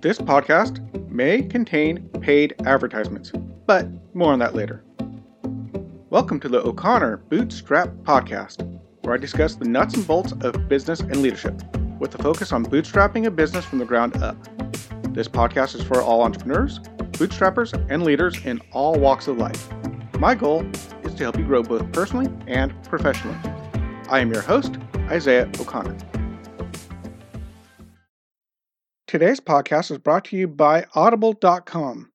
This podcast may contain paid advertisements, but more on that later. Welcome to the O'Connor Bootstrap Podcast, where I discuss the nuts and bolts of business and leadership, with a focus on bootstrapping a business from the ground up. This podcast is for all entrepreneurs, bootstrappers, and leaders in all walks of life. My goal is to help you grow both personally and professionally. I am your host, Isaiah O'Connor. Today's podcast is brought to you by Audible.com.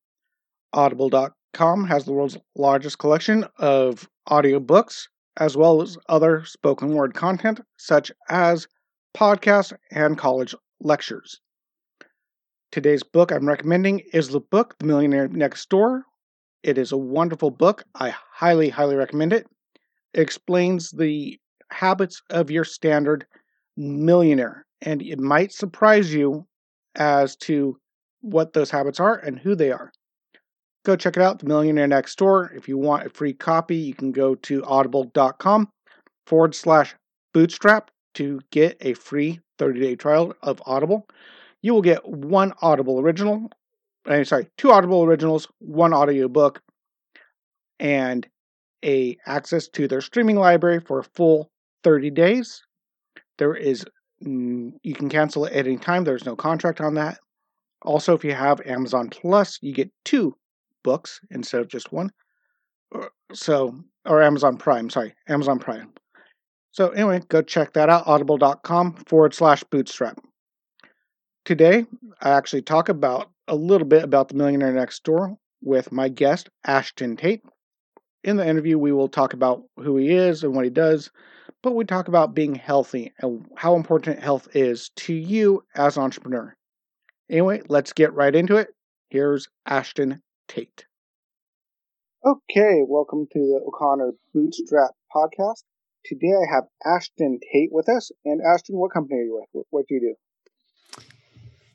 Audible.com has the world's largest collection of audiobooks, as well as other spoken word content, such as podcasts and college lectures. Today's book I'm recommending is the book The Millionaire Next Door. It is a wonderful book. I highly, highly recommend it. It explains the habits of your standard millionaire, and it might surprise you as to what those habits are and who they are. Go check it out, The Millionaire Next Door. If you want a free copy, you can go to audible.com forward slash bootstrap to get a free 30 day trial of Audible. You will get one Audible original, uh, sorry, two Audible originals, one audiobook, and a access to their streaming library for a full 30 days. There is Mm, you can cancel it at any time. There's no contract on that. Also, if you have Amazon Plus, you get two books instead of just one. So, or Amazon Prime, sorry, Amazon Prime. So, anyway, go check that out audible.com forward slash bootstrap. Today, I actually talk about a little bit about the Millionaire Next Door with my guest, Ashton Tate. In the interview, we will talk about who he is and what he does, but we talk about being healthy and how important health is to you as an entrepreneur. Anyway, let's get right into it. Here's Ashton Tate. Okay, welcome to the O'Connor Bootstrap Podcast. Today I have Ashton Tate with us. And Ashton, what company are you with? What do you do?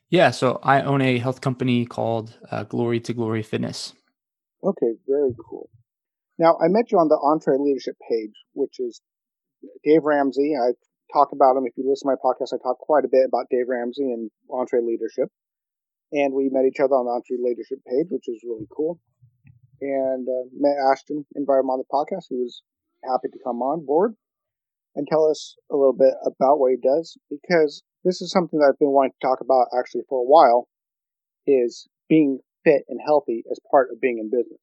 Yeah, so I own a health company called uh, Glory to Glory Fitness. Okay, very cool. Now, I met you on the EntreLeadership page, which is Dave Ramsey. I talk about him. If you listen to my podcast, I talk quite a bit about Dave Ramsey and EntreLeadership. And we met each other on the EntreLeadership page, which is really cool. And uh, met Ashton, invited him on the podcast. He was happy to come on board and tell us a little bit about what he does because this is something that I've been wanting to talk about actually for a while is being fit and healthy as part of being in business.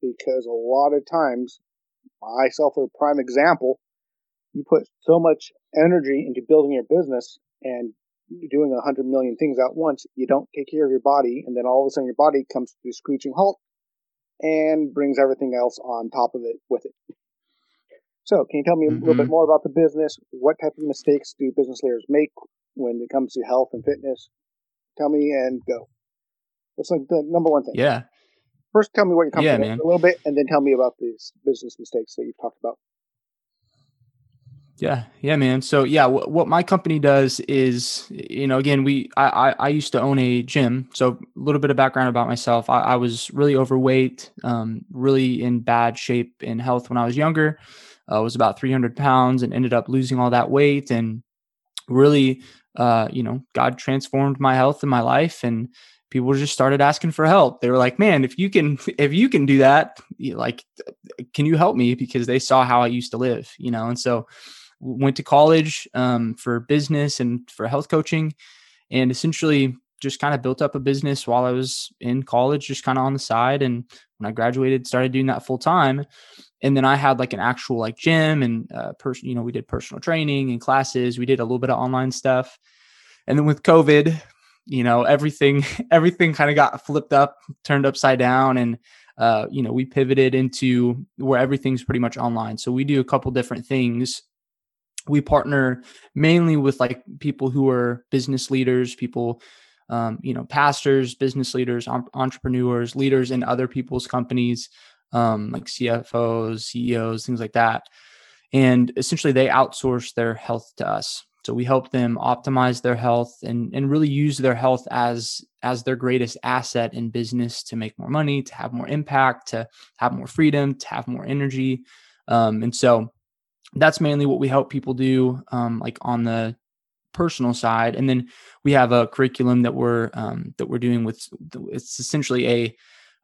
Because a lot of times, myself a prime example, you put so much energy into building your business and doing a hundred million things at once, you don't take care of your body, and then all of a sudden your body comes to a screeching halt and brings everything else on top of it with it. So, can you tell me a mm-hmm. little bit mm-hmm. more about the business? What type of mistakes do business leaders make when it comes to health and fitness? Tell me and go. What's like the number one thing? Yeah. First, tell me what your company yeah, is a little bit, and then tell me about these business mistakes that you've talked about. Yeah, yeah, man. So yeah, what my company does is, you know, again, we I, I, I used to own a gym. So a little bit of background about myself. I, I was really overweight, um, really in bad shape in health when I was younger. I was about 300 pounds and ended up losing all that weight and really, uh, you know, God transformed my health and my life and people just started asking for help. They were like, "Man, if you can, if you can do that, like, can you help me?" Because they saw how I used to live, you know. And so, went to college um, for business and for health coaching, and essentially just kind of built up a business while I was in college, just kind of on the side. And when I graduated, started doing that full time. And then I had like an actual like gym and uh, person, you know, we did personal training and classes. We did a little bit of online stuff. And then with COVID, you know, everything everything kind of got flipped up, turned upside down, and uh, you know, we pivoted into where everything's pretty much online. So we do a couple different things we partner mainly with like people who are business leaders people um, you know pastors business leaders entrepreneurs leaders in other people's companies um, like cfos ceos things like that. And essentially they outsource their health to us. So we help them optimize their health and, and really use their health as as their greatest asset in business to make more money to have more impact to have more freedom to have more energy. Um, and so that's mainly what we help people do um, like on the personal side, and then we have a curriculum that we're um, that we're doing with. It's essentially a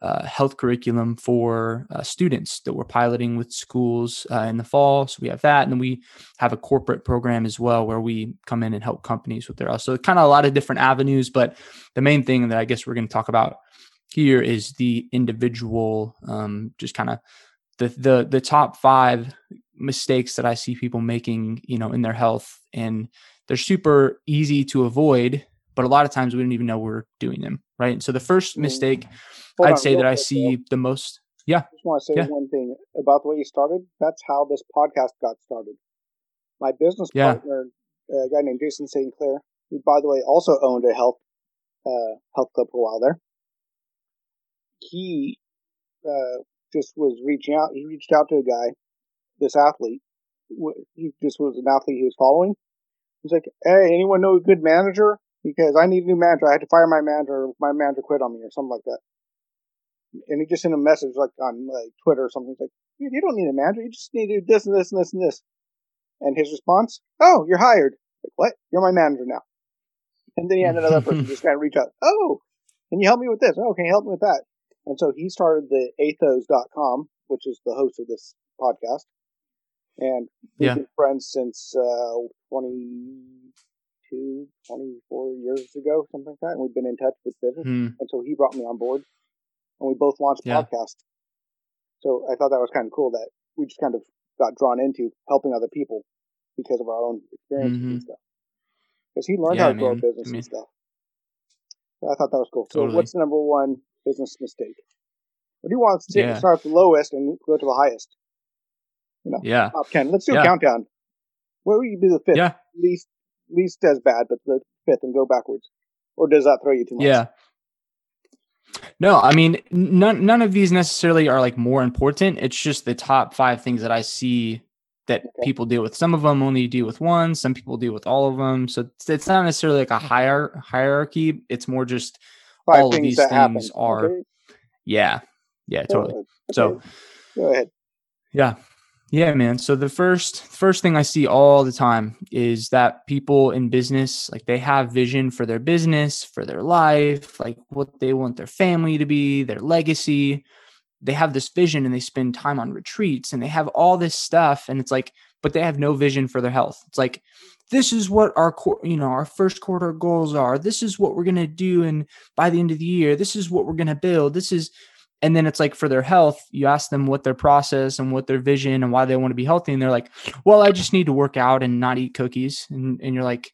uh, health curriculum for uh, students that we're piloting with schools uh, in the fall. So we have that, and then we have a corporate program as well where we come in and help companies with their. So kind of a lot of different avenues, but the main thing that I guess we're going to talk about here is the individual, um, just kind of the the the top five mistakes that I see people making, you know, in their health, and they're super easy to avoid, but a lot of times we don't even know we're doing them, right? So the first mm. mistake Hold I'd say that I see though. the most. Yeah. I just want to say yeah. one thing about the way you started. That's how this podcast got started. My business yeah. partner, a guy named Jason St. Clair, who, by the way, also owned a health uh, health club for a while there. He uh, just was reaching out. He reached out to a guy, this athlete. He just was an athlete he was following. He's like, "Hey, anyone know a good manager? Because I need a new manager. I had to fire my manager. My manager quit on me, or something like that." and he just sent a message like on like Twitter or something. He's like, you don't need a manager. You just need to do this and this and this and this. And his response, oh, you're hired. Like, what? You're my manager now. And then he had another person just kind of reach out. Oh, can you help me with this? Oh, can you help me with that? And so he started the athos.com, which is the host of this podcast. And we've yeah. been friends since uh, 22, 24 years ago, something like that. And we've been in touch with business. Mm. And so he brought me on board and we both launched a yeah. podcast. So I thought that was kind of cool that we just kind of got drawn into helping other people because of our own experiences mm-hmm. and stuff. Because he learned yeah, how to grow a business I mean, and stuff. So I thought that was cool. Totally. So what's the number one business mistake? What do you want to yeah. start at the lowest and go to the highest? You know, yeah. top ten. Let's do yeah. a countdown. Where would you be the fifth? Yeah. Least least as bad, but the fifth and go backwards. Or does that throw you too much? Yeah. No, I mean none none of these necessarily are like more important. It's just the top five things that I see that okay. people deal with. Some of them only deal with one. Some people deal with all of them. So it's, it's not necessarily like a mm-hmm. higher hierarchy. It's more just five all of these things happen. are. Okay. Yeah, yeah, totally. Oh, okay. So go ahead. Yeah. Yeah, man. So the first first thing I see all the time is that people in business like they have vision for their business, for their life, like what they want their family to be, their legacy. They have this vision and they spend time on retreats and they have all this stuff and it's like but they have no vision for their health. It's like this is what our you know our first quarter goals are. This is what we're going to do and by the end of the year, this is what we're going to build. This is and then it's like for their health, you ask them what their process and what their vision and why they want to be healthy. And they're like, well, I just need to work out and not eat cookies. And, and you're like,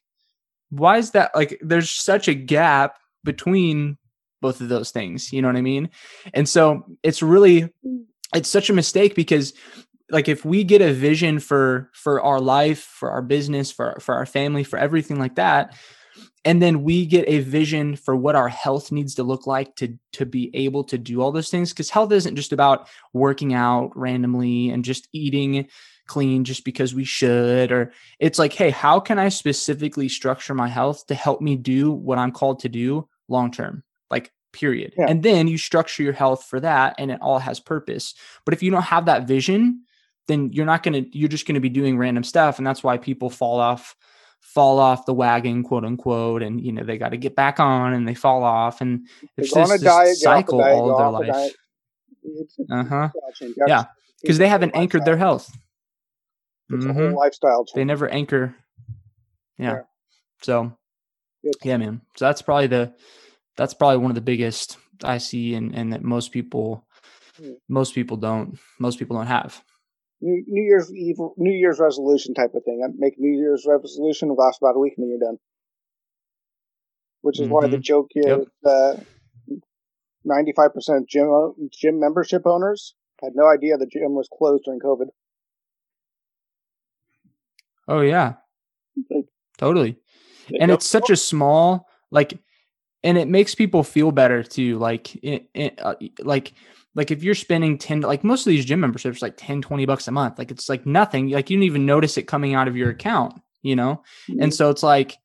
why is that? Like, there's such a gap between both of those things. You know what I mean? And so it's really, it's such a mistake because like if we get a vision for for our life for our business for for our family for everything like that and then we get a vision for what our health needs to look like to to be able to do all those things because health isn't just about working out randomly and just eating clean just because we should or it's like hey how can i specifically structure my health to help me do what i'm called to do long term? Like period. Yeah. and then you structure your health for that and it all has purpose. But if you don't have that vision then you're not going to you're just going to be doing random stuff and that's why people fall off fall off the wagon, quote unquote, and you know they got to get back on and they fall off, and it's just this diet, cycle diet, all of their life. Uh huh. Yeah, because they haven't anchored their health. It's mm-hmm. a whole mm-hmm. lifestyle. Change. They never anchor. Yeah. yeah. So, it's, yeah, man. So that's probably the that's probably one of the biggest I see, and and that most people hmm. most people don't most people don't have. New, New Year's Eve, New Year's resolution type of thing. I make New Year's resolution last about a week and then you're done. Which is mm-hmm. why the mm-hmm. joke is yep. that ninety five percent gym gym membership owners had no idea the gym was closed during COVID. Oh yeah, like, totally. And it's such a small like, and it makes people feel better too. Like, it, it uh, like like if you're spending 10 like most of these gym memberships like 10 20 bucks a month. Like it's like nothing. Like you don't even notice it coming out of your account you know? Mm-hmm. and so it's like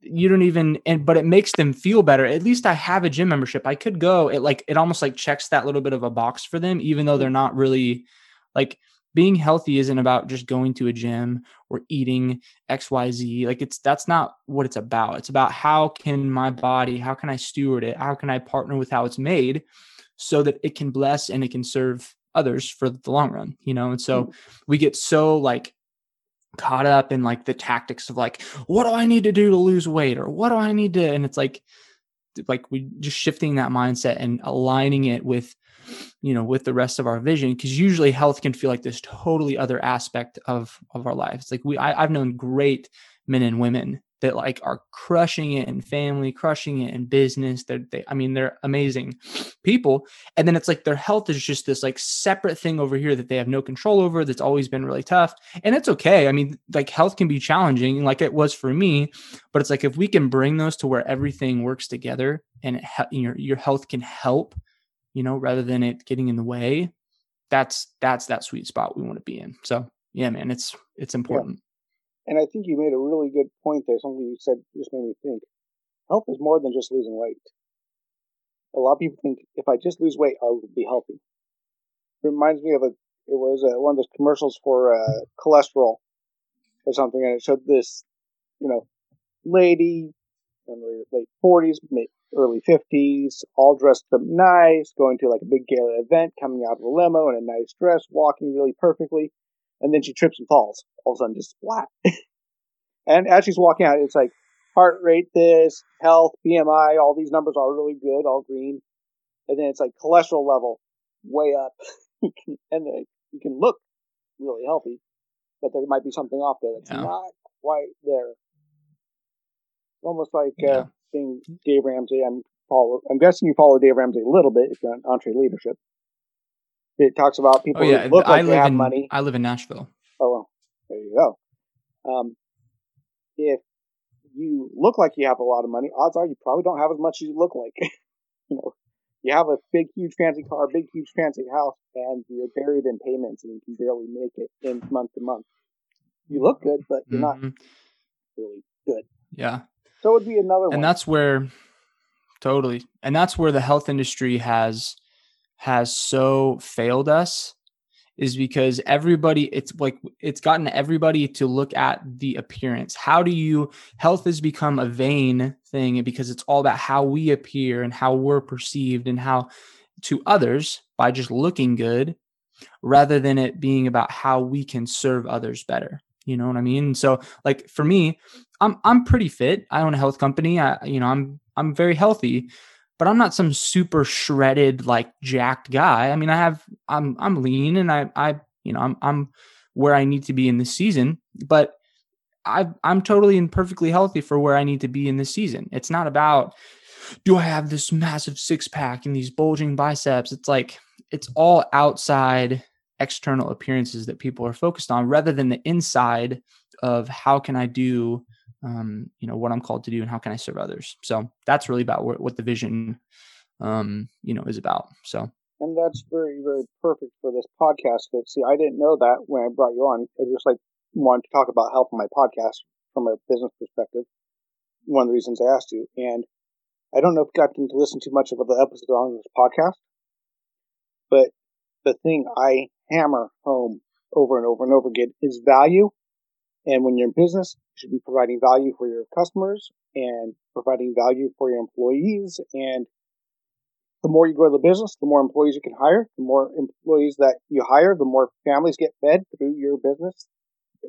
you don't even and but it makes them feel better. At least i have a gym membership. I could go it like it almost like checks that little bit of a box for them even though they're not really like being healthy isn't about just going to a gym or eating xyz like it's that's not what it's about. It's about how can my body how can i steward it? How can i partner with how it's made so that it can bless and it can serve others for the long run you know? And so mm. we get so like caught up in like the tactics of like what do i need to do to lose weight? Or what do i need to and it's like like we just shifting that mindset and aligning it with you know with the rest of our vision because usually health can feel like this totally other aspect of of our lives. Like we I, i've known great men and women that like are crushing it in family, crushing it in business. They're, they, I mean, they're amazing people. And then it's like their health is just this like separate thing over here that they have no control over. That's always been really tough. And it's okay. I mean, like health can be challenging, like it was for me. But it's like if we can bring those to where everything works together and it, your your health can help, you know, rather than it getting in the way. That's that's that sweet spot we want to be in. So yeah, man, it's it's important. Yeah. And I think you made a really good point there. Something you said just made me think. Health is more than just losing weight. A lot of people think if I just lose weight, I'll be healthy. It reminds me of a. It was a, one of those commercials for uh, cholesterol or something, and it showed this, you know, lady in her late forties, early fifties, all dressed up nice, going to like a big gala event, coming out of a limo in a nice dress, walking really perfectly and then she trips and falls. All of a sudden, just flat. and as she's walking out, it's like heart rate, this, health, BMI, all these numbers are really good, all green. And then it's like cholesterol level way up. and then you can look really healthy, but there might be something off there that's yeah. not quite there. Almost like uh, yeah. uh, seeing Dave Ramsey. I'm follow. I'm guessing you follow Dave Ramsey a little bit if you're on EntreLeadership. It talks about people oh, yeah. who look like they have in, money. I live in Nashville. Oh, well, there you go. Um, if you look like you have a lot of money, odds are you probably don't have as much as you look like. you know, you have a big, huge, fancy car, big, huge, fancy house, and you're buried in payments and you can barely make it in month to month. You look good, but you're mm-hmm. not really good. Yeah. So it would be another one. And that's where, totally. And that's where the health industry has has so failed us is because everybody it's like it's gotten everybody to look at the appearance. How do you health has become a vain thing because it's all about how we appear and how we're perceived and how to others by just looking good rather than it being about how we can serve others better. You know what i mean? So like for me i'm i'm pretty fit. I own a health company. I you know i'm i'm very healthy but I'm not some super shredded, like jacked guy. I mean, I have, I'm, I'm lean and I, I, you know, I'm, I'm where I need to be in this season, but I, I'm totally and perfectly healthy for where I need to be in this season. It's not about, do I have this massive six pack and these bulging biceps? It's like, it's all outside external appearances that people are focused on rather than the inside of how can I do um, you know what I'm called to do and how can I serve others. So that's really about what, what the vision, um, you know, is about. So. And that's very, very perfect for this podcast. But see, I didn't know that when I brought you on. I just like wanted to talk about on my podcast from a business perspective. One of the reasons I asked you, and I don't know if you got to listen too much of the episode on this podcast, but the thing I hammer home over and over and over again is value and when you're in business, you should be providing value for your customers and providing value for your employees. And the more you grow the business, the more employees you can hire. The more employees that you hire, the more families get fed through your business,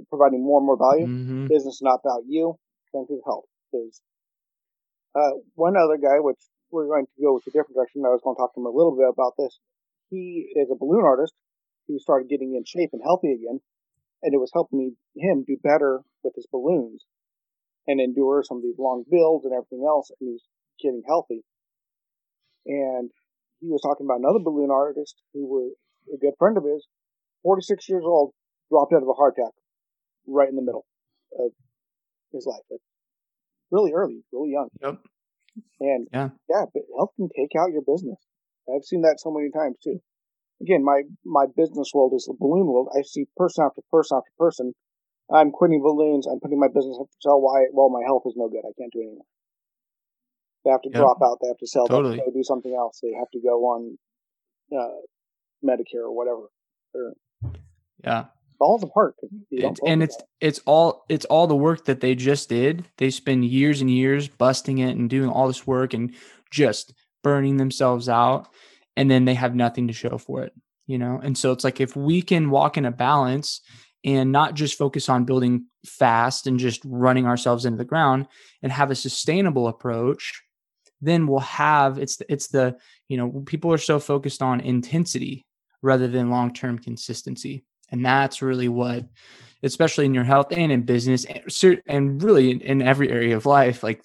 providing more and more value. Mm-hmm. Business is not about you. Same thing health is. Uh, one other guy, which we're going to go with a different direction. I was going to talk to him a little bit about this. He is a balloon artist. He started getting in shape and healthy again and it was helping me him do better with his balloons and endure some of these long builds and everything else. And he was getting healthy. And he was talking about another balloon artist who was a good friend of his, 46 years old, dropped out of a heart attack right in the middle of his life. Like really early, really young. Yep. And yeah, yeah, but health can take out your business. I've seen that so many times too again, my, my business world is the balloon world. I see person after person after person. I'm quitting balloons. I'm putting my business up for sale. Why? Well, my health is no good. I can't do it anymore. They have to drop out. They have to sell. Totally. They have to go do something else. They have to go on uh, Medicare or whatever. Yeah. Falls apart. It's, and it's it's all it's all the work that they just did. They spend years and years busting it and doing all this work and just burning themselves out and then they have nothing to show for it, you know? And so it's like if we can walk in a balance and not just focus on building fast and just running ourselves into the ground and have a sustainable approach then we'll have it's it's the you know people are so focused on intensity rather than long-term consistency and that's really what especially in your health and in business and really in, every area of life like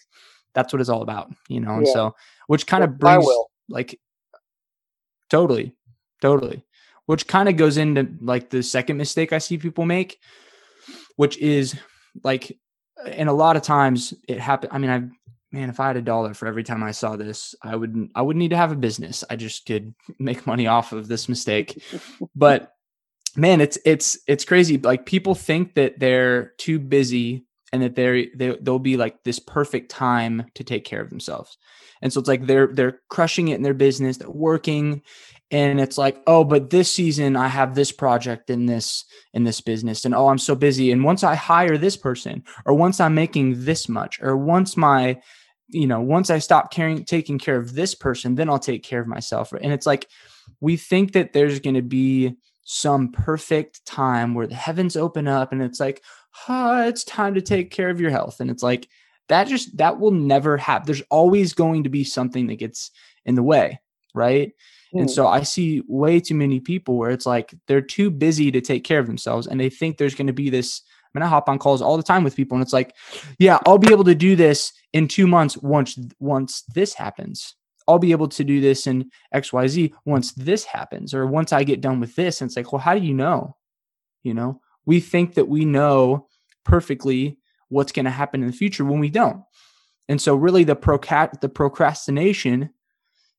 that's what it's all about you know and yeah. so which kind of brings like totally totally which kind of goes into like the second mistake i see people make which is like and a lot of times it happen i mean i've man, if I had a dollar for every time I saw this, I wouldn't I wouldn't need to have a business. I just could make money off of this mistake. but man, it's it's it's crazy. Like people think that they're too busy and that they're they, they'll be like this perfect time to take care of themselves. And so it's like they're they're crushing it in their business, they're working and it's like, "Oh, but this season I have this project in this in this business and oh, I'm so busy and once I hire this person or once I'm making this much or once my you know, once I stop caring, taking care of this person, then I'll take care of myself. And it's like, we think that there's going to be some perfect time where the heavens open up and it's like, oh, it's time to take care of your health. And it's like, that just, that will never happen. There's always going to be something that gets in the way. Right. Mm. And so I see way too many people where it's like they're too busy to take care of themselves and they think there's going to be this I mean, I hop on calls all the time with people, and it's like, yeah, I'll be able to do this in two months once once this happens. I'll be able to do this in XYZ once this happens, or once I get done with this. And it's like, well, how do you know? You know, we think that we know perfectly what's going to happen in the future when we don't. And so, really, the procat the procrastination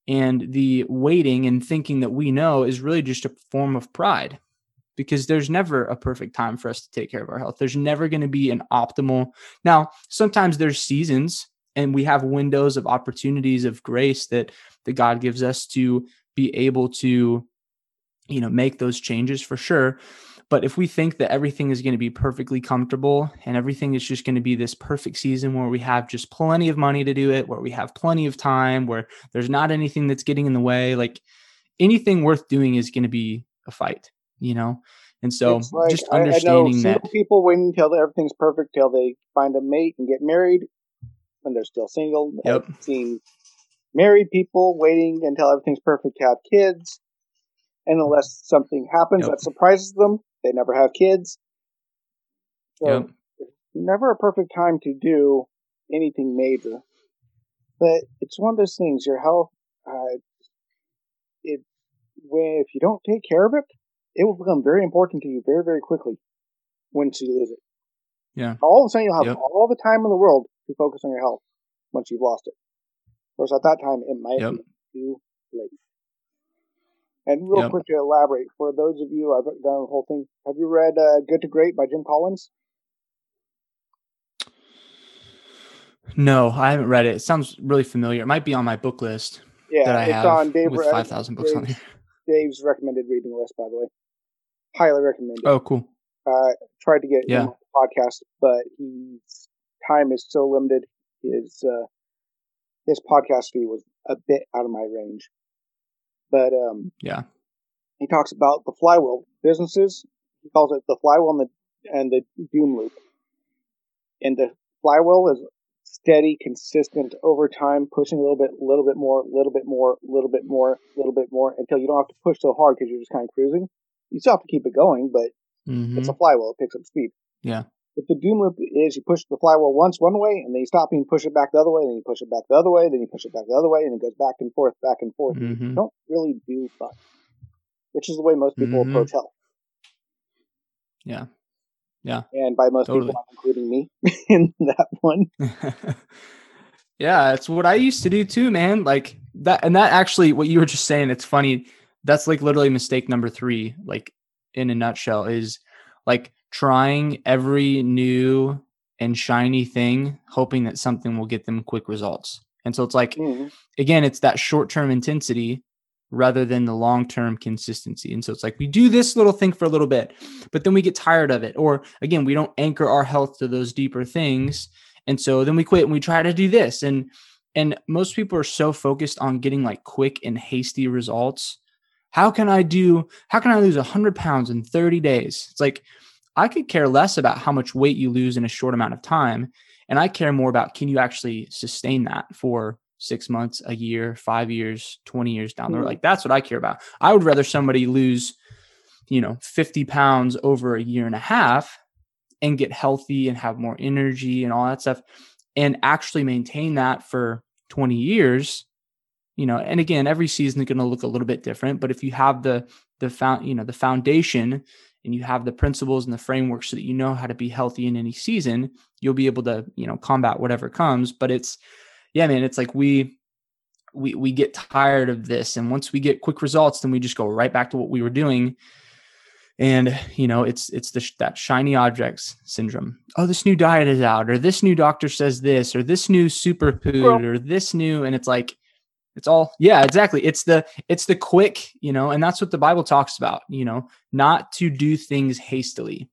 and the waiting and thinking that we know is really just a form of pride because there's never a perfect time for us to take care of our health. There's never going to be an optimal. Now, sometimes there's seasons and we have windows of opportunities of grace that that God gives us to be able to you know make those changes for sure. But if we think that everything is going to be perfectly comfortable and everything is just going to be this perfect season where we have just plenty of money to do it, where we have plenty of time, where there's not anything that's getting in the way, like anything worth doing is going to be a fight you know? And so like, just understanding I, I that people wait until everything's perfect till they find a mate and get married when they're still single. Yep. I've seen married people waiting until everything's perfect to have kids. And unless something happens yep. that surprises them, they never have kids. So yep. never a perfect time to do anything major. But it's one of those things, your health, uh, it, when, if you don't take care of it, it will become very important to you very, very quickly once you lose it. Yeah. All of a sudden, you'll have yep. all the time in the world to focus on your health once you've lost it. Whereas at that time, it might yep. be too late. And real yep. quick to elaborate, for those of you, I've done the whole thing. Have you read uh, Good to Great by Jim Collins? No, I haven't read it. It sounds really familiar. It might be on my book list. Yeah, that I it's have on Dave with five thousand books on there. Dave's recommended reading list, by the way. Highly recommended. Oh, cool. Uh, tried to get yeah. him on the podcast, but his time is so limited. His uh, his podcast fee was a bit out of my range. But um, yeah, he talks about the flywheel businesses. He calls it the flywheel and the and the doom loop. And the flywheel is steady, consistent over time, pushing a little bit, a little bit more, a little bit more, a little bit more, a little bit more, until you don't have to push so hard because you're just kind of cruising. You still have to keep it going, but mm-hmm. it's a flywheel; it picks up speed. Yeah. But the doom loop is you push the flywheel once one way, and then you stop and you push it back the other way, then you push it back the other way, then you push it back the other way, and it goes back and forth, back and forth. Mm-hmm. You don't really do fun, which is the way most people mm-hmm. approach health. Yeah. Yeah. And by most totally. people, including me in that one. yeah, it's what I used to do too, man. Like that, and that actually, what you were just saying, it's funny. That's like literally mistake number three, like in a nutshell, is like trying every new and shiny thing, hoping that something will get them quick results. And so it's like, mm-hmm. again, it's that short term intensity rather than the long term consistency. And so it's like we do this little thing for a little bit, but then we get tired of it. Or again, we don't anchor our health to those deeper things. And so then we quit and we try to do this. And and most people are so focused on getting like quick and hasty results. How can I do, how can I lose 100 pounds in 30 days? It's like, I could care less about how much weight you lose in a short amount of time. And I care more about can you actually sustain that for six months, a year, five years, 20 years down the road? Mm-hmm. Like that's what I care about. I would rather somebody lose, you know, 50 pounds over a year and a half and get healthy and have more energy and all that stuff and actually maintain that for 20 years you know and again every season is going to look a little bit different but if you have the the found you know the foundation and you have the principles and the framework so that you know how to be healthy in any season you'll be able to you know combat whatever comes. But it's yeah man it's like we we we get tired of this. And once we get quick results then we just go right back to what we were doing. And you know it's it's the, that shiny objects syndrome. Oh this new diet is out or this new doctor says this or this new superfood or this new and it's like it's all yeah exactly. It's the it's the quick you know and that's what the bible talks about you know not to do things hastily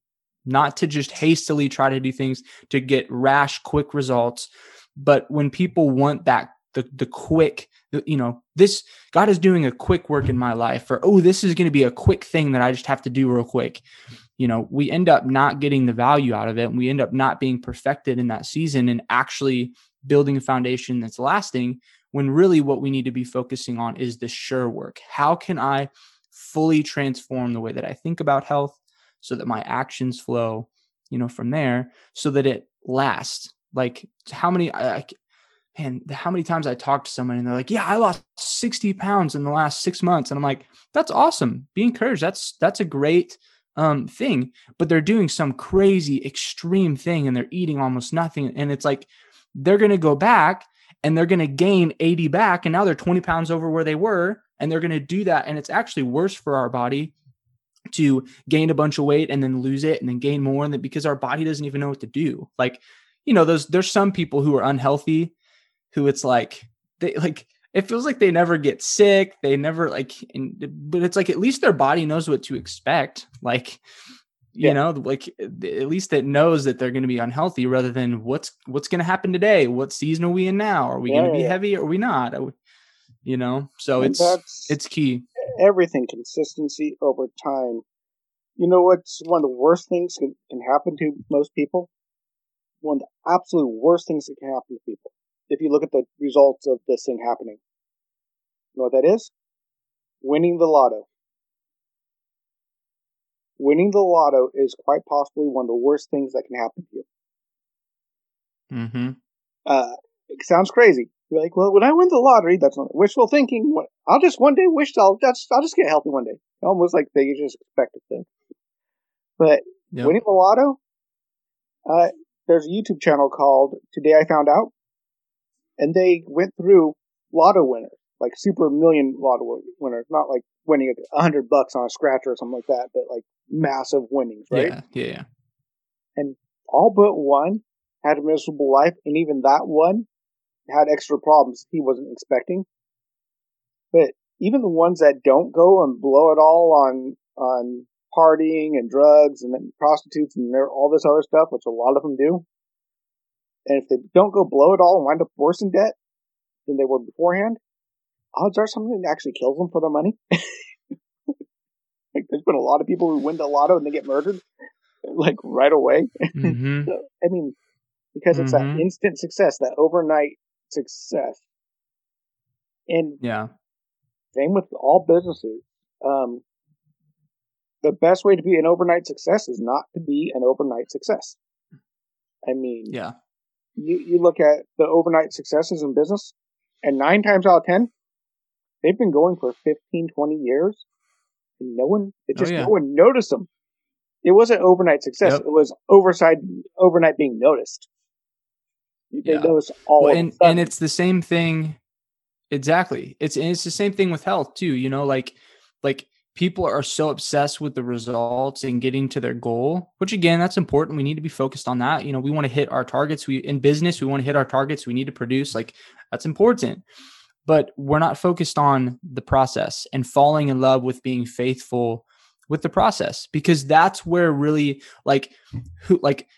not to just hastily try to do things to get rash quick results. But when people want that the the quick you know this god is doing a quick work in my life or oh this is going to be a quick thing that i just have to do real quick. You know we end up not getting the value out of it and we end up not being perfected in that season and actually building a foundation that's lasting when really what we need to be focusing on is the sure work how can i fully transform the way that i think about health so that my actions flow you know from there so that it lasts like how many I, and how many times I talk to someone and they're like, "Yeah, I lost 60 pounds in the last six months," and I'm like, "That's awesome. Be encouraged. That's that's a great um, thing." But they're doing some crazy extreme thing and they're eating almost nothing, and it's like they're going to go back and they're going to gain 80 back, and now they're 20 pounds over where they were, and they're going to do that, and it's actually worse for our body to gain a bunch of weight and then lose it and then gain more and then because our body doesn't even know what to do. Like you know those there's some people who are unhealthy who it's like they like it feels like they never get sick they never like but it's like at least their body knows what to expect. Like you yeah. know like eh, at least it knows that they're going to be unhealthy rather than what's what's going to happen today what season are we in now are we yeah, going to be yeah. heavy or are we not oh, you know so and it's it's key everything consistency over time you know what's one of the worst things can, can happen to most people one of the absolute worst things that can happen to people if you look at the results of this thing happening. You know what that is? Winning the lotto. Winning the lotto is quite possibly one of the worst things that can happen to you. Mm-hmm. Uh, it sounds crazy. You're like, well, when I win the lottery, that's not wishful thinking. I'll just one day wish I'll just I'll just get healthy one day. Almost like they just expect it to. But yep. winning the lotto, uh, there's a YouTube channel called Today I Found Out, and they went through lotto winners, like super million lotto winners, not like winning a hundred bucks on a scratcher or something like that, but like massive winnings, right? Yeah, yeah, yeah. And all but one had a miserable life, and even that one had extra problems he wasn't expecting. But even the ones that don't go and blow it all on on partying and drugs and prostitutes and all this other stuff, which a lot of them do, and if they don't go blow it all and wind up worse in debt than they were beforehand, odds are something actually kills them for their money. like there's been a lot of people who win the lotto and they get murdered like right away. Mm-hmm. so, I mean, because it's mm-hmm. that instant success, that overnight success. And yeah, same with all businesses. Um, the best way to be an overnight success is not to be an overnight success. I mean, yeah, you, you look at the overnight successes in business, and nine times out of ten, they've been going for 15, 20 years, and no one, it oh, just oh, yeah. no one noticed them. It wasn't overnight success; yep. it was oversight, overnight being noticed. They yeah. notice all, well, and and it's the same thing. Exactly, it's it's the same thing with health too. You know, like like people are so obsessed with the results and getting to their goal which again that's important we need to be focused on that you know we want to hit our targets we in business we want to hit our targets we need to produce like that's important but we're not focused on the process and falling in love with being faithful with the process because that's where really like who like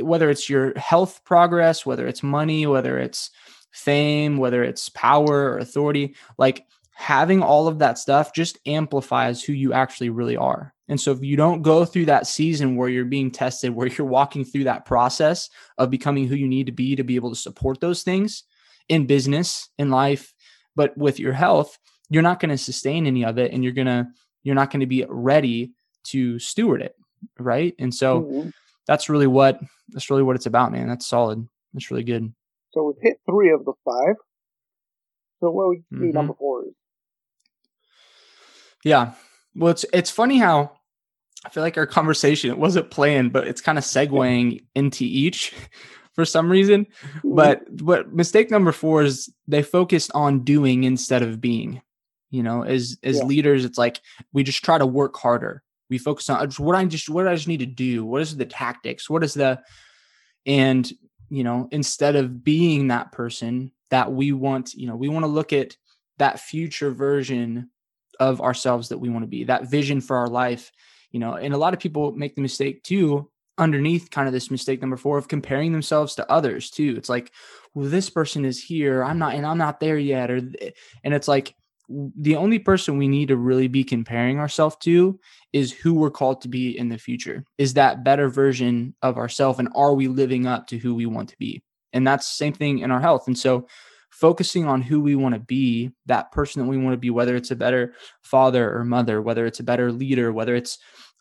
whether it's your health progress whether it's money whether it's fame whether it's power or authority like having all of that stuff just amplifies who you actually really are. And so if you don't go through that season where you're being tested where you're walking through that process of becoming who you need to be to be able to support those things in business in life but with your health you're not going to sustain any of it and you're going to you're not going to be ready to steward it right? And so mm-hmm. that's really what that's really what it's about man. That's solid. That's really good. So we've hit three of the five. So what would mm-hmm. number four is? Yeah. Well it's it's funny how i feel like our conversation it wasn't planned but it's kind of segueing into each for some reason mm-hmm. but what mistake number four is they focused on doing instead of being you know as as yeah. leaders it's like we just try to work harder we focus on what i just what i just need to do what is the tactics what is the and you know instead of being that person that we want you know we want to look at that future version of ourselves that we want to be that vision for our life you know and a lot of people make the mistake too underneath kind of this mistake number four of comparing themselves to others too it's like well this person is here i'm not and i'm not there yet or and it's like the only person we need to really be comparing ourselves to is who we're called to be in the future. Is that better version of ourselves and are we living up to who we want to be? And that's the same thing in our health. And so focusing on who we want to be, that person that we want to be, whether it's a better father or mother, whether it's a better leader, whether it's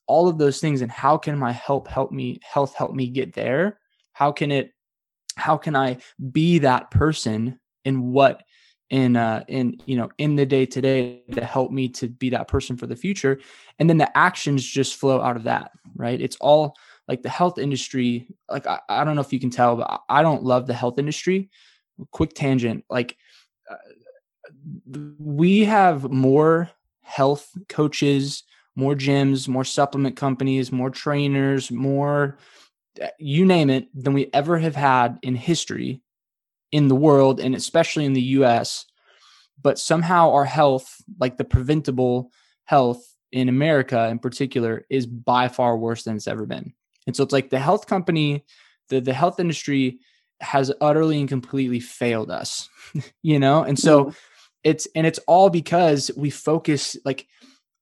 all of those things and how can my help help me health help me get there? How can it how can I be that person in what in uh in you know in the day to day to help me to be that person for the future? And then the actions just flow out of that right? It's all like the health industry like i, I don't know if you can tell but i don't love the health industry. Quick tangent like uh, we have more health coaches more gyms more supplement companies more trainers more you name it than we ever have had in history in the world and especially in the US. But somehow our health, like the preventable health in America in particular, is by far worse than it's ever been. And so it's like the health company, the, the health industry has utterly and completely failed us, you know? And so mm-hmm. it's, and it's all because we focus like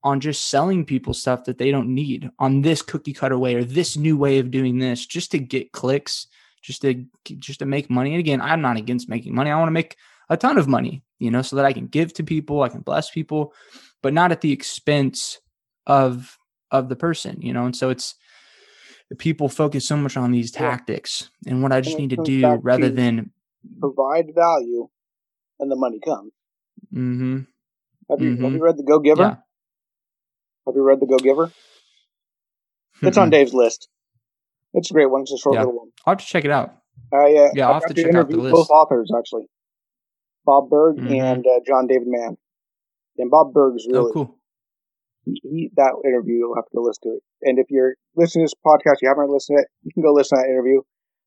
on just selling people stuff that they don't need on this cookie cutter way or this new way of doing this just to get clicks just to just to make money. And again, I'm not against making money. I want to make a ton of money, you know, so that I can give to people, I can bless people, but not at the expense of of the person, you know. And so it's people focus so much on these tactics yeah. and what I just need to do rather to than provide value and the money comes. Mm-hmm. Have you mm-hmm. have you read the Go Giver? Yeah. Have you read the Go Giver? It's mm-hmm. on Dave's list. It's a great one. It's a short yeah. little one. I'll have to check it out. Uh, yeah, yeah, I'll have to check it out the list. Both authors actually, Bob Burg mm-hmm. and uh, John David Mann. And Bob Burg's oh, really oh, cool. He, he, that interview you'll have to go listen to it. And if you're listening to this podcast, you haven't listened to it, you can go listen to that interview.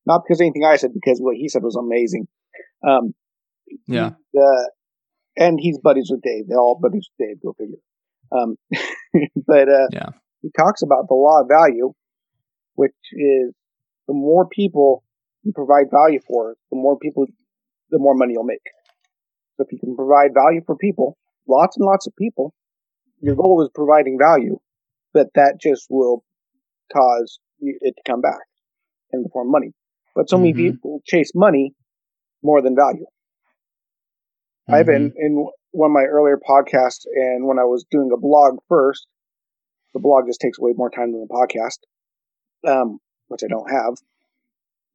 Not because anything I said, because what he said was amazing. Um, yeah. He, uh, and he's buddies with Dave. They're all buddies with Dave. Go figure. Um, but uh, yeah, he talks about the law of value which is the more people you provide value for, the more people, the more money you'll make. So if you can provide value for people, lots and lots of people, your goal is providing value, but that just will cause it to come back in the form of money. But so many mm-hmm. people chase money more than value. Mm-hmm. I've been in one of my earlier podcasts and when I was doing a blog first, the blog just takes way more time than the podcast um, which I don't have.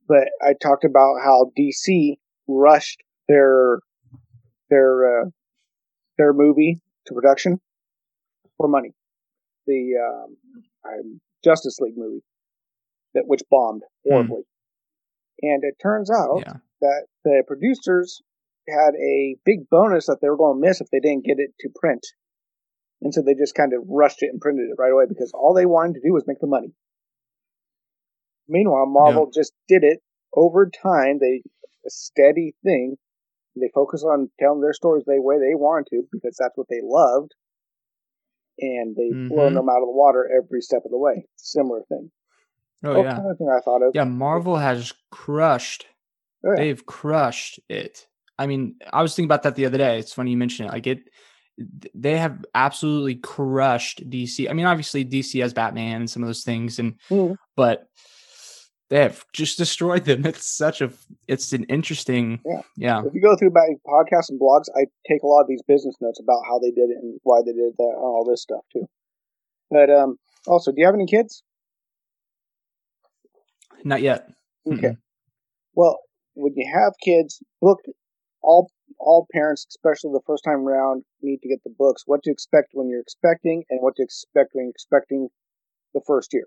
But I talked about how DC rushed their their uh, their movie to production for money. The um, Justice League movie that which bombed hmm. horribly, mm. and it turns out yeah. that the producers had a big bonus that they were going to miss if they didn't get it to print. And so they just kind of rushed it and printed it right away because all they wanted to do was make the money. Meanwhile, Marvel yeah. just did it over time. They a steady thing. They focus on telling their stories the way they want to because that's what they loved, and they mm-hmm. blow them out of the water every step of the way. Similar thing. Oh, yeah. Another thing I thought of. Yeah, Marvel has crushed. Oh, yeah. They've crushed it. I mean, I was thinking about that the other day. It's funny you mention it. Like it, they have absolutely crushed DC. I mean, obviously DC has Batman and some of those things, and mm. but they have just destroyed them. It's such a, it's an interesting, yeah. yeah. If you go through my podcasts and blogs, I take a lot of these business notes about how they did it and why they did that, and all this stuff too. But um, also, do you have any kids? Not yet. Okay. Mm-hmm. Well, when you have kids, book all all parents, especially the first time around, need to get the books. What to expect when you're expecting, and what to expect when you're expecting the first year.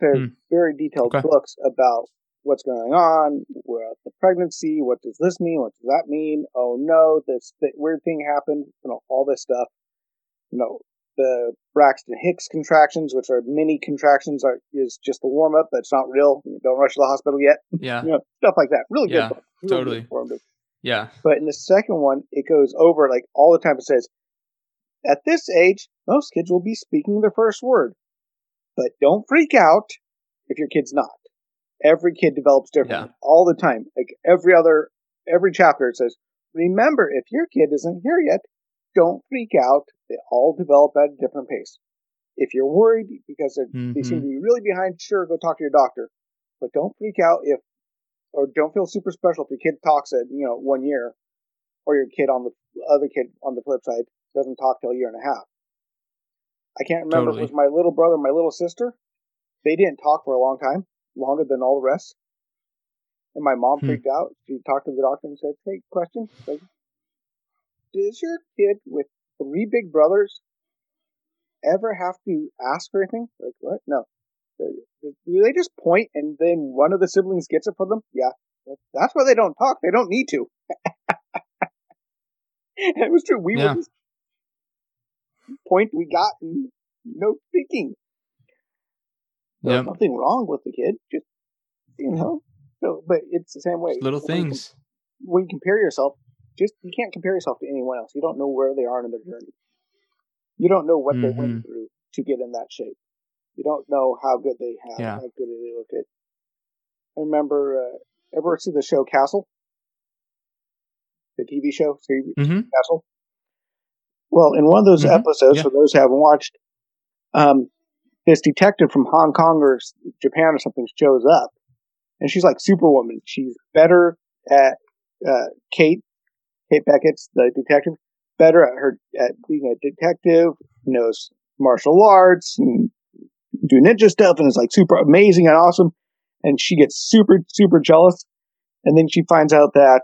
There's mm. very detailed okay. books about what's going on with the pregnancy. What does this mean? What does that mean? Oh no, this, this weird thing happened. You know, all this stuff. You know, the Braxton Hicks contractions, which are mini contractions, are is just the warm up. That's not real. Don't rush to the hospital yet. Yeah, you know, stuff like that. Really yeah, good. Really totally. Good yeah. But in the second one, it goes over like all the time. It says, at this age, most kids will be speaking their first word, but don't freak out if your kid's not. Every kid develops differently yeah. all the time. Like every other, every chapter, it says, remember, if your kid isn't here yet, don't freak out. They all develop at a different pace. If you're worried because mm-hmm. they seem to be really behind, sure, go talk to your doctor. But don't freak out if, or don't feel super special if your kid talks at, you know, one year, or your kid on the other kid on the flip side doesn't talk till a year and a half. I can't remember totally. if it was my little brother, my little sister. They didn't talk for a long time, longer than all the rest. And my mom hmm. freaked out. She talked to the doctor and said, "Hey, question: Does your kid with three big brothers ever have to ask for anything? Like what? No. Do they just point and then one of the siblings gets it for them? Yeah. Well, that's why they don't talk. They don't need to. it was true. We yeah. would point we got and no speaking. There's yep. nothing wrong with the kid. Just you know. So, but it's the same way. Little things. When you compare yourself, just you can't compare yourself to anyone else. You don't know where they are in their journey. You don't know what mm-hmm. they went through to get in that shape. You don't know how good they have, yeah. how good they look at. I remember, uh, ever see the show Castle? The TV show, mm-hmm. Castle. Well, in one of those mm-hmm. episodes, yeah. for those who haven't watched, um, this detective from Hong Kong or Japan or something shows up, and she's like Superwoman. She's better at uh, Kate, Kate Beckett's the detective, better at her at being a detective, knows martial arts and do ninja stuff, and is like super amazing and awesome. And she gets super super jealous, and then she finds out that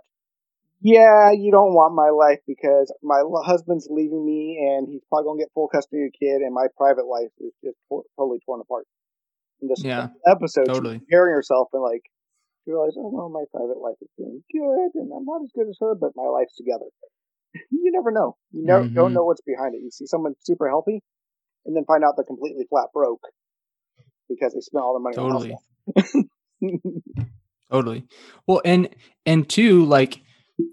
yeah, you don't want my life because my husband's leaving me and he's probably going to get full custody of the kid and my private life is just totally torn apart. In this yeah, episode, totally. she's comparing herself and like, she realizes, oh, well, my private life is doing good and I'm not as good as her, but my life's together. you never know. You never, mm-hmm. don't know what's behind it. You see someone super healthy and then find out they're completely flat broke because they spent all their money totally. totally. Well, and, and two, like,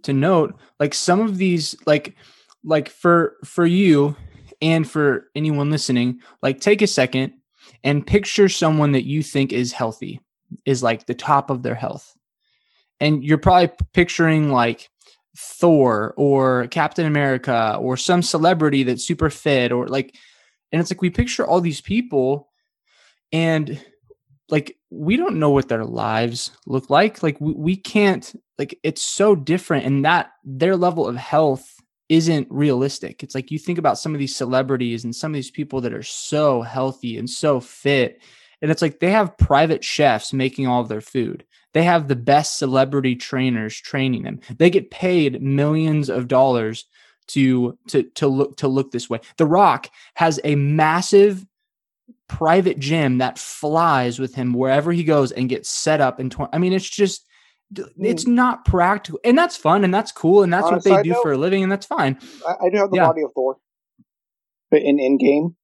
to note like some of these like like for for you and for anyone listening like take a second and picture someone that you think is healthy is like the top of their health. And you're probably picturing like thor or captain america or some celebrity that's super fit or like and it's like we picture all these people and like we don't know what their lives look like. Like we, we can't like it's so different and that their level of health isn't realistic. It's like you think about some of these celebrities and some of these people that are so healthy and so fit and it's like they have private chefs making all of their food they have the best celebrity trainers training them they get paid millions of dollars to to to look to look this way the rock has a massive private gym that flies with him wherever he goes and gets set up and torn. I mean, it's just it's mm. not practical, and that's fun, and that's cool, and that's what they do for a living, and that's fine. I, I do have the yeah. body of Thor, but in Endgame.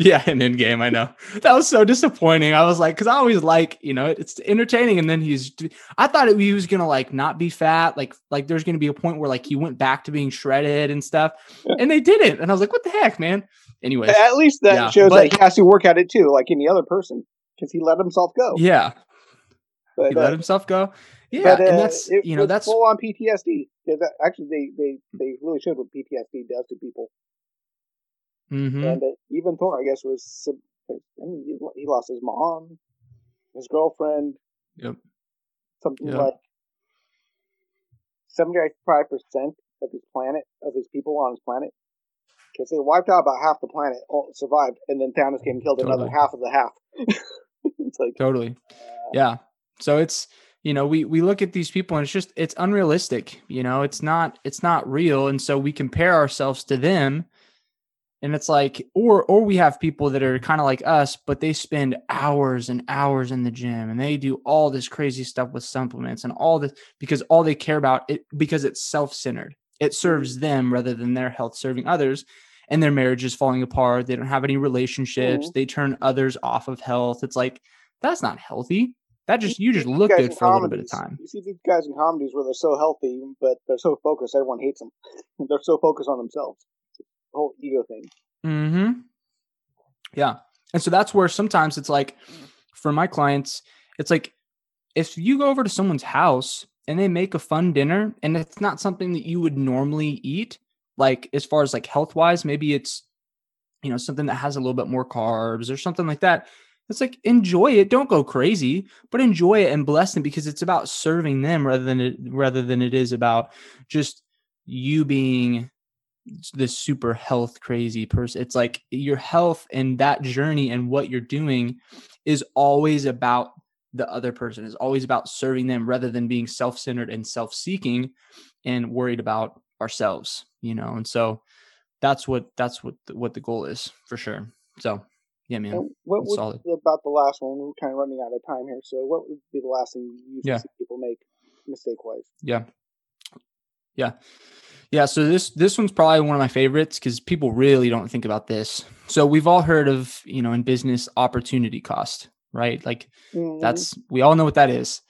Yeah, an in Endgame, I know that was so disappointing. I was like, because I always like, you know, it's entertaining, and then he's. I thought it, he was gonna like not be fat, like like there's gonna be a point where like he went back to being shredded and stuff, and they didn't, and I was like, what the heck, man. Anyway, at least that yeah, shows but, that he has to work at it too, like any other person, because he let himself go. Yeah, but, he uh, let himself go. Yeah, but, uh, and that's it, you know that's full on PTSD. Yeah, that, actually, they they they really showed what PTSD does to people. Mm-hmm. And even Thor, I guess, was. I mean, he, he lost his mom, his girlfriend. Yep. Something yep. like seventy-five percent of his planet, of his people on his planet, because they wiped out about half the planet, all survived, and then Thanos came and killed totally. another half of the half. it's like totally, uh, yeah. So it's you know we we look at these people and it's just it's unrealistic. You know, it's not it's not real, and so we compare ourselves to them and it's like or or we have people that are kind of like us but they spend hours and hours in the gym and they do all this crazy stuff with supplements and all this because all they care about it because it's self-centered. It serves them rather than their health serving others and their marriage is falling apart. They don't have any relationships. Mm-hmm. they turn others off of health. It's like that's not healthy. That just you just look good for comedies, a little bit of time. You see these guys in comedies where they're so healthy, but they're so focused, everyone hates them. they're so focused on themselves whole ego thing. Mm-hmm. Yeah. And so that's where sometimes it's like for my clients, it's like if you go over to someone's house and they make a fun dinner and it's not something that you would normally eat, like as far as like health wise, maybe it's you know something that has a little bit more carbs or something like that. It's like enjoy it, don't go crazy, but enjoy it and bless them because it's about serving them rather than it rather than it is about just you being this super health crazy person. It's like your health and that journey and what you're doing is always about the other person, is always about serving them rather than being self centered and self seeking and worried about ourselves, you know? And so that's what, that's what, the, what the goal is for sure. So, yeah, man. And what was solid. about the last one? We're kind of running out of time here. So, what would be the last thing you yeah. see people make mistake wise? Yeah. Yeah. Yeah, so this this one's probably one of my favorites because people really don't think about this. So we've all heard of, you know, in business opportunity cost, right? Like mm-hmm. that's we all know what that is.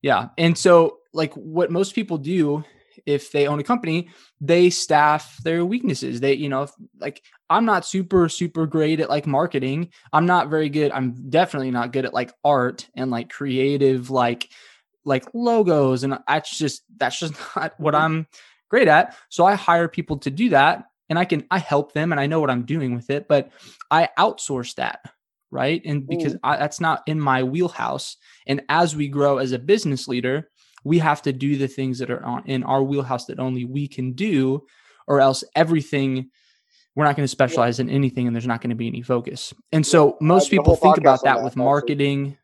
Yeah. And so like what most people do if they own a company, they staff their weaknesses. They, you know, if, like I'm not super super great at like marketing. I'm not very good. I'm definitely not good at like art and like creative like like logos and that's just that's just not what mm-hmm. I'm great at. So I hire people to do that and I can I help them and I know what I'm doing with it, but I outsource that, right? And because mm. I, that's not in my wheelhouse. And as we grow as a business leader, we have to do the things that are on, in our wheelhouse that only we can do, or else everything we're not going to specialize yeah. in anything and there's not going to be any focus. And so most people think about that with marketing.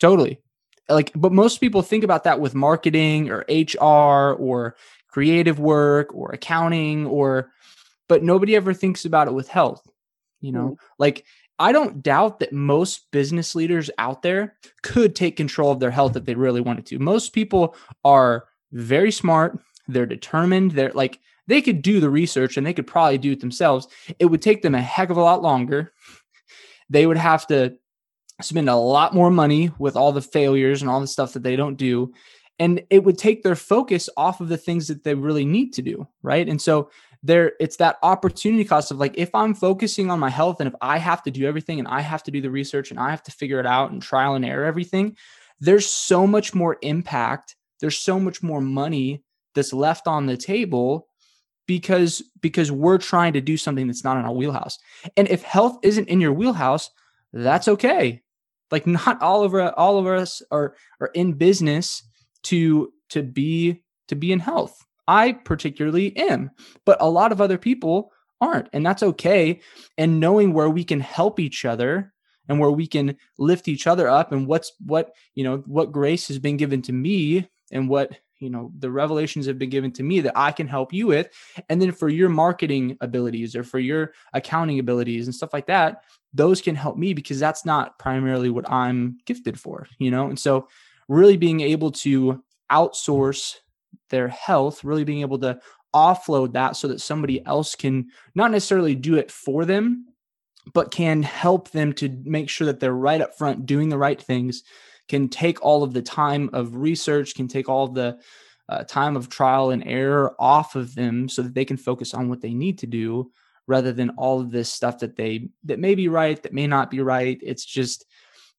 Totally. Like, but most people think about that with marketing or HR or creative work or accounting or but nobody ever thinks about it with health you know? Mm. like i don't doubt that most business leaders out there could take control of their health if they really wanted to. Most people are very smart they're determined they're like they could do the research and they could probably do it themselves. It would take them a heck of a lot longer. They would have to spend a lot more money with all the failures and all the stuff that they don't do. And it would take their focus off of the things that they really need to do right? And so there it's that opportunity cost of like if i'm focusing on my health and if i have to do everything and i have to do the research and i have to figure it out and trial and error everything there's so much more impact there's so much more money that's left on the table because because we're trying to do something that's not in our wheelhouse. And if health isn't in your wheelhouse that's okay like not all of all of us are are in business to to be to be in health. I particularly am, but a lot of other people aren't, and that's okay. And knowing where we can help each other and where we can lift each other up and what's what, you know, what grace has been given to me and what you know the revelations have been given to me that I can help you with. And then for your marketing abilities or for your accounting abilities and stuff like that those can help me because that's not primarily what I'm gifted for you know? And so really being able to outsource their health, really being able to offload that so that somebody else can not necessarily do it for them, but can help them to make sure that they're right up front doing the right things can take all of the time of research can take all of the uh, time of trial and error off of them so that they can focus on what they need to do rather than all of this stuff that they that may be right that may not be right. It's just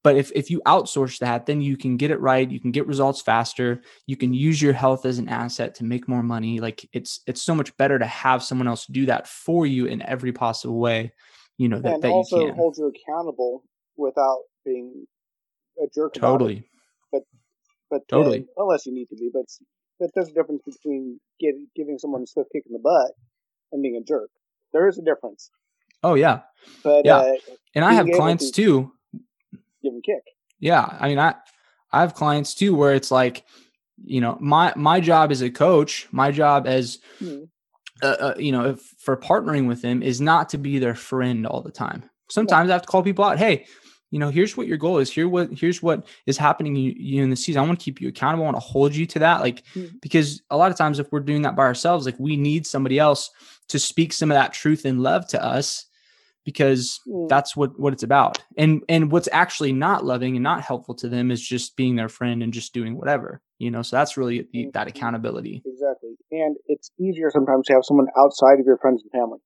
but if, if you outsource that then you can get it right. You can get results faster. You can use your health as an asset to make more money. Like it's it's so much better to have someone else do that for you in every possible way you know that, and that also you can. hold you accountable without being a jerk totally. But but totally. unless you need to be but but there's a difference between getting, giving someone a swift kick in the butt and being a jerk. There is a difference. Oh yeah. But yeah. uh, and i have clients to too. give them kick. Yeah. I mean i i have clients too where it's like you know my my job as a coach my job as hmm. uh, uh, you know if, for partnering with them is not to be their friend all the time. Sometimes i have to call people out hey you know here's what your goal is. Here what here's what is happening you, you in the season. I want to keep you accountable. I want to hold you to that. Like Hmm. because a lot of times if we're doing that by ourselves like we need somebody else to speak some of that truth and love to us because Mm. that's what what it's about. And and what's actually not loving and not helpful to them is just being their friend and just doing whatever you know? So that's really the, that Mhm. accountability. Exactly. And it's easier sometimes to have someone outside of your friends and family.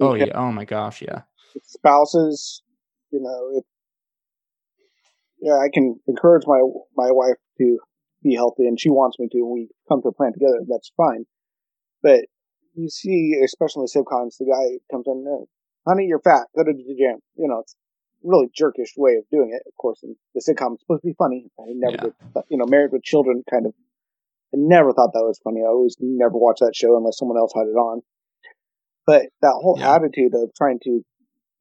Oh yeah. Oh my gosh. Yeah. Spouses you know if yeah i can encourage my my wife to be healthy and she wants me to and we come to a plan together that's fine but you see especially in the sitcoms the guy comes in uh, honey you're fat go to the gym you know it's really jerkish way of doing it of course in the sitcom it's supposed to be funny i never Yeah. did you know married with children kind of i never thought that was funny i always never watched that show unless someone else had it on but that whole Yeah. attitude of trying to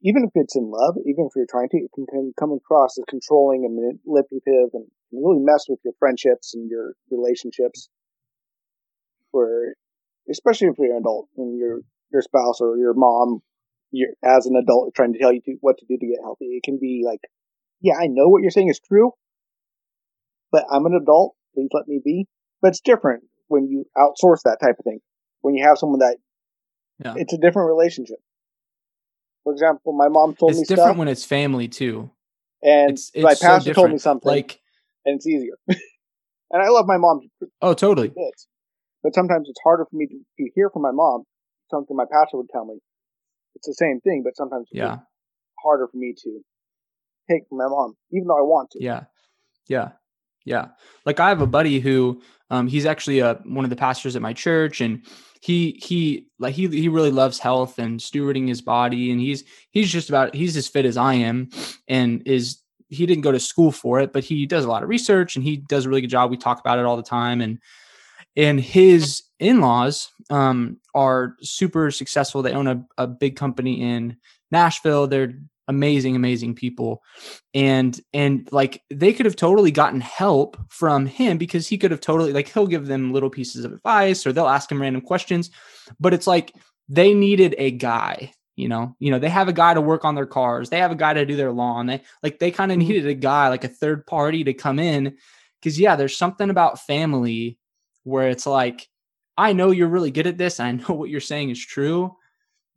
even if it's in love, even if you're trying to, it can, can come across as controlling and manipulative and really mess with your friendships and your relationships. Where, especially if you're an adult and your your spouse or your mom, you're as an adult trying to tell you to, what to do to get healthy, it can be like, yeah, I know what you're saying is true, but I'm an adult. Please let me be. But it's different when you outsource that type of thing. When you have someone that yeah it's a different relationship. For example, my mom told me it's me different stuff, when it's family too and it's, it's my so pastor told me something, like and it's easier. and I love my mom oh totally but sometimes it's harder for me to, to hear from my mom something my pastor would tell me. It's the same thing, but sometimes it's yeah harder for me to take from my mom, even though I want to. Yeah. Yeah. Yeah. Like I have a buddy who um he's actually a one of the pastors at my church and he he like he he really loves health and stewarding his body and he's he's just about he's as fit as I am and is he didn't go to school for it but he does a lot of research and he does a really good job. We talk about it all the time and and his in-laws um are super successful. They own a, a big company in Nashville. They're amazing amazing people and and like they could have totally gotten help from him because he could have totally like he'll give them little pieces of advice or they'll ask him random questions but it's like they needed a guy you know you know they have a guy to work on their cars they have a guy to do their lawn they like they kind of Mhm. needed a guy like a third party to come in because yeah there's something about family where it's like i know you're really good at this i know what you're saying is true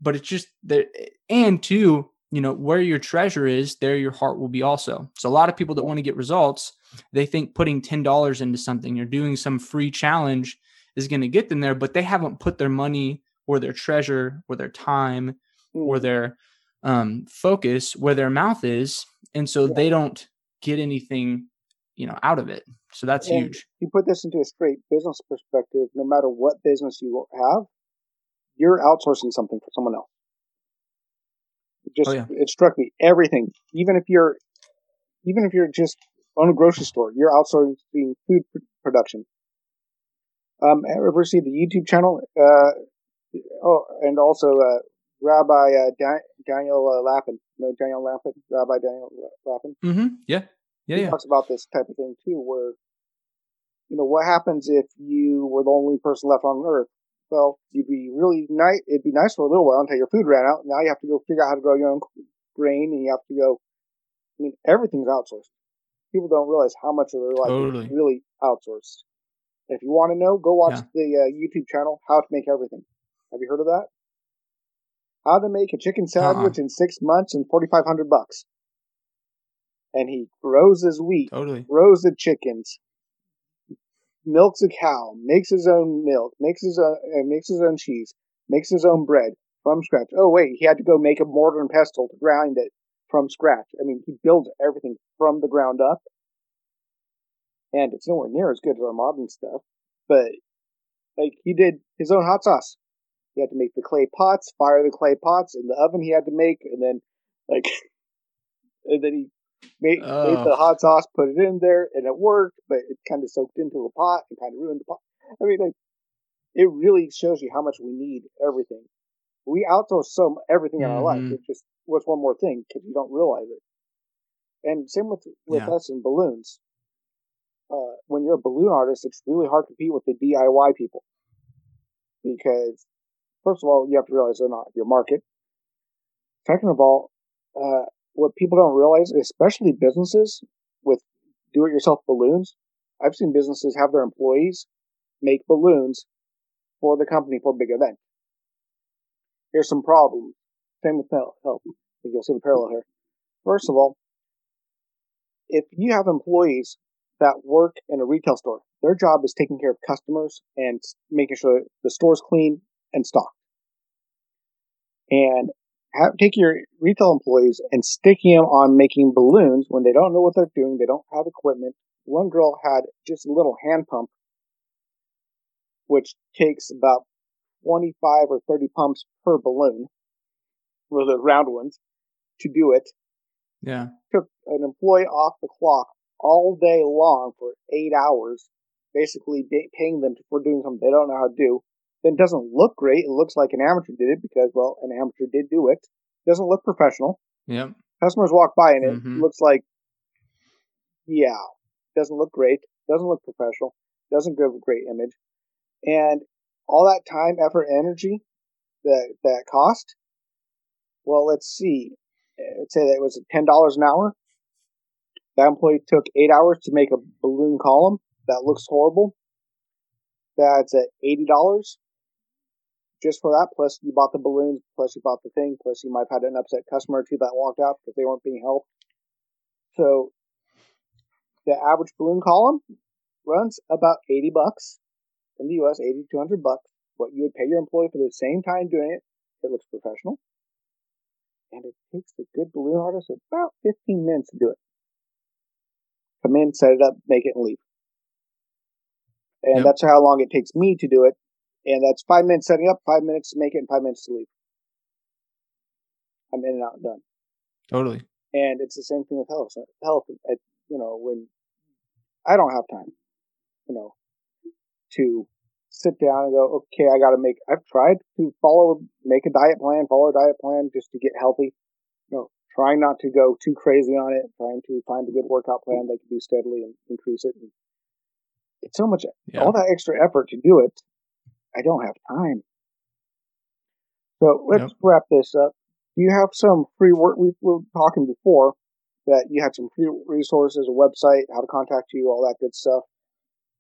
but it's just that and two you know where your treasure is there your heart will be also so a lot of people that want to get results they think putting $10 into something or doing some free challenge is going to get them there but they haven't put their money or their treasure or their time or Mm. their um, focus where their mouth is and so Yeah. they don't get anything you know out of it so that's And huge You put this into a straight business perspective. No matter what business you have, you're outsourcing something for someone else. Just Oh, yeah. it struck me everything. Even if you're even if you're just on a grocery store, you're outsourcing food pr- production. Um, ever see the YouTube channel? Uh, oh, and also uh, Rabbi uh, Dan- Daniel uh, Lapin. No, Daniel Lapin. Rabbi Daniel Lapin. mm-hmm. yeah yeah he yeah talks about this type of thing too, where you know what happens if you were the only person left on Earth. Well, you'd be really nice. It'd be nice for a little while until your food ran out. Now you have to go figure out how to grow your own grain, and you have to go. I mean, everything's outsourced. People don't realize how much of their life Totally. is really outsourced. If you want to know, go watch Yeah. the uh, YouTube channel "How to Make Everything." Have you heard of that? how to make a chicken sandwich uh-uh. in six months and forty five hundred bucks. And he grows his wheat, totally grows the chickens, milks a cow, makes his own milk, makes his own uh, makes his own cheese, makes his own bread from scratch. Oh wait, he had to go make a mortar and pestle to grind it from scratch. I mean, he builds everything from the ground up, and it's nowhere near as good as our modern stuff. But like he did his own hot sauce. He had to make the clay pots, fire the clay pots in the oven. He had to make, and then like, and then he made, oh. made the hot sauce, put it in there, and it worked. But it kind of soaked into the pot and kind of ruined the pot. I mean, like, it really shows you how much we need everything. We outsource so everything in our life. Mm-hmm. It just was one more thing because you don't realize it. And same with with yeah. us in balloons. Uh, when you're a balloon artist, it's really hard to compete with the DIY people because first of all, you have to realize they're not your market. Second of all, uh, what people don't realize, especially businesses with do-it-yourself balloons, I've seen businesses have their employees make balloons for the company for big event. Here's some problems. Same with health. You'll see the parallel here. First of all, if you have employees that work in a retail store, their job is taking care of customers and making sure the store's clean and stocked. And have, take your retail employees and sticking them on making balloons when they don't know what they're doing, they don't have equipment. One girl had just a little hand pump, which takes about 25 or 30 pumps per balloon, for the round ones, to do it. Yeah. Took an employee off the clock all day long for eight hours, basically paying them for doing something they don't know how to do. Then doesn't look great. It looks like an amateur did it because, well, an amateur did do it. Doesn't look professional. Yeah. Customers walk by and it mm-hmm. looks like, yeah, doesn't look great. Doesn't look professional. Doesn't give a great image. And all that time, effort, energy that that cost. Well, let's see. Let's say that it was ten dollars an hour. That employee took eight hours to make a balloon column that looks horrible. That's at eighty dollars just for that. Plus, you bought the balloons. Plus, you bought the thing. Plus, you might have had an upset customer or two that walked out because they weren't being helped. So, the average balloon column runs about eighty bucks in the U.S. Eighty to hundred bucks. What you would pay your employee for the same time doing it. It looks professional, and it takes the good balloon artist about fifteen minutes to do it. Come in, set it up, make it, and leave. And yep. that's how long it takes me to do it. And that's five minutes setting up, five minutes to make it, and five minutes to leave. I'm in and out and done. Totally. And it's the same thing with health. Health, you know, when I don't have time, you know, to sit down and go, okay, I got to make. I've tried to follow, make a diet plan, follow a diet plan just to get healthy. You know, trying not to go too crazy on it, trying to find a good workout plan that can do steadily and increase it. And it's so much, yeah. all that extra effort to do it. I don't have time. So let's wrap this up. Do you have some free work? We were talking before that you had some free resources, a website, how to contact you, all that good stuff.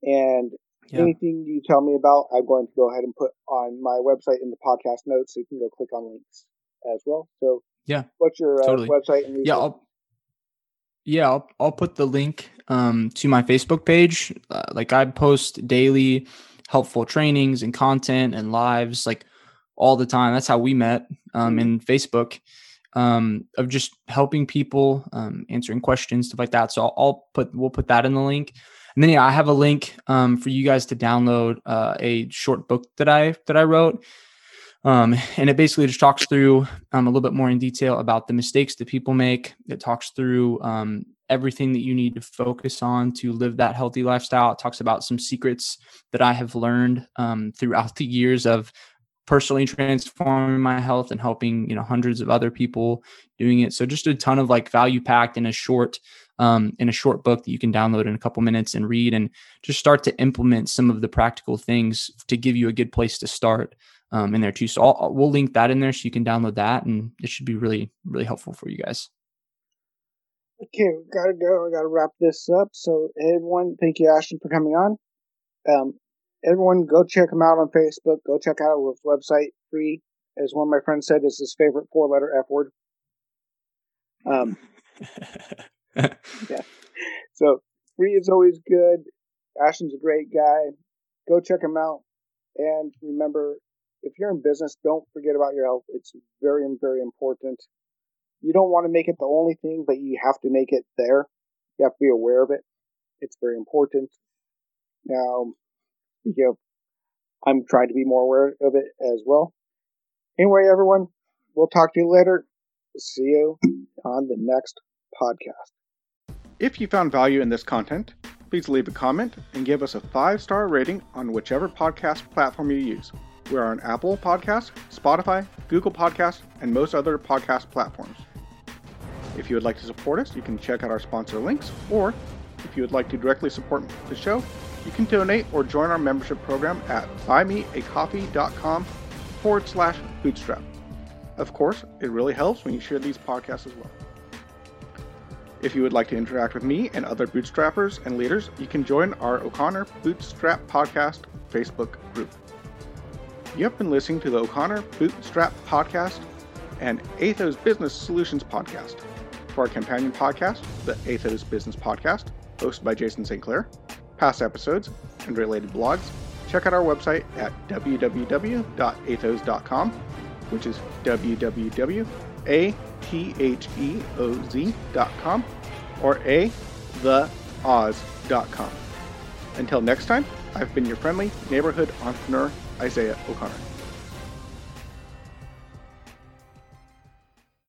And yeah. anything you tell me about, I'm going to go ahead and put on my website in the podcast notes so you can go click on links as well. So yeah, what's your uh, totally. website? And yeah, I'll, yeah, I'll, I'll put the link um, to my Facebook page. Uh, like I post daily helpful trainings and content and lives like all the time. That's how we met um, mm-hmm. in Facebook um, of just helping people, um, answering questions, stuff like that. So I'll, I'll, put we'll put that in the link. And then yeah, I have a link um, for you guys to download uh, a short book that I that I wrote. Um, and it basically just talks through um, a little bit more in detail about the mistakes that people make. It talks through um, everything that you need to focus on to live that healthy lifestyle. It talks about some secrets that I have learned um, throughout the years of personally transforming my health and helping you know hundreds of other people doing it. So just a ton of like value packed in a short um, in a short book that you can download in a couple minutes and read and just start to implement some of the practical things to give you a good place to start um, in there too. So I'll, we'll link that in there so you can download that, and it should be really really helpful for you guys. Okay, we gotta go. I gotta wrap this up. So everyone, thank you, Ashton, for coming on. Um, everyone, go check him out on Facebook. Go check out his website, free as one of my friends said, is his favorite four letter F word. Um, yeah. So free is always good. Ashton's a great guy. Go check him out. And remember, if you're in business, don't forget about your health. It's very, very important. You don't want to make it the only thing, but you have to make it there. You have to be aware of it. It's very important. Now, speaking of, I'm trying to be more aware of it as well. Anyway, everyone, we'll talk to you later. See you on the next podcast. If you found value in this content, please leave a comment and give us a five star rating on whichever podcast platform you use. We're on Apple Podcasts, Spotify, Google Podcasts, and most other podcast platforms. If you would like to support us, you can check out our sponsor links, or if you would like to directly support the show, you can donate or join our membership program at buymeacoffee.com forward slash bootstrap. Of course, it really helps when you share these podcasts as well. If you would like to interact with me and other bootstrappers and leaders, you can join our O'Connor Bootstrap Podcast Facebook group. You have been listening to the O'Connor Bootstrap Podcast and Athos Business Solutions Podcast. For our companion podcast, the Athos Business Podcast, hosted by Jason St. Clair, past episodes, and related blogs, check out our website at www.athos.com, which is www.atheoz.com or a theoz.com. Until next time, I've been your friendly neighborhood entrepreneur, Isaiah O'Connor.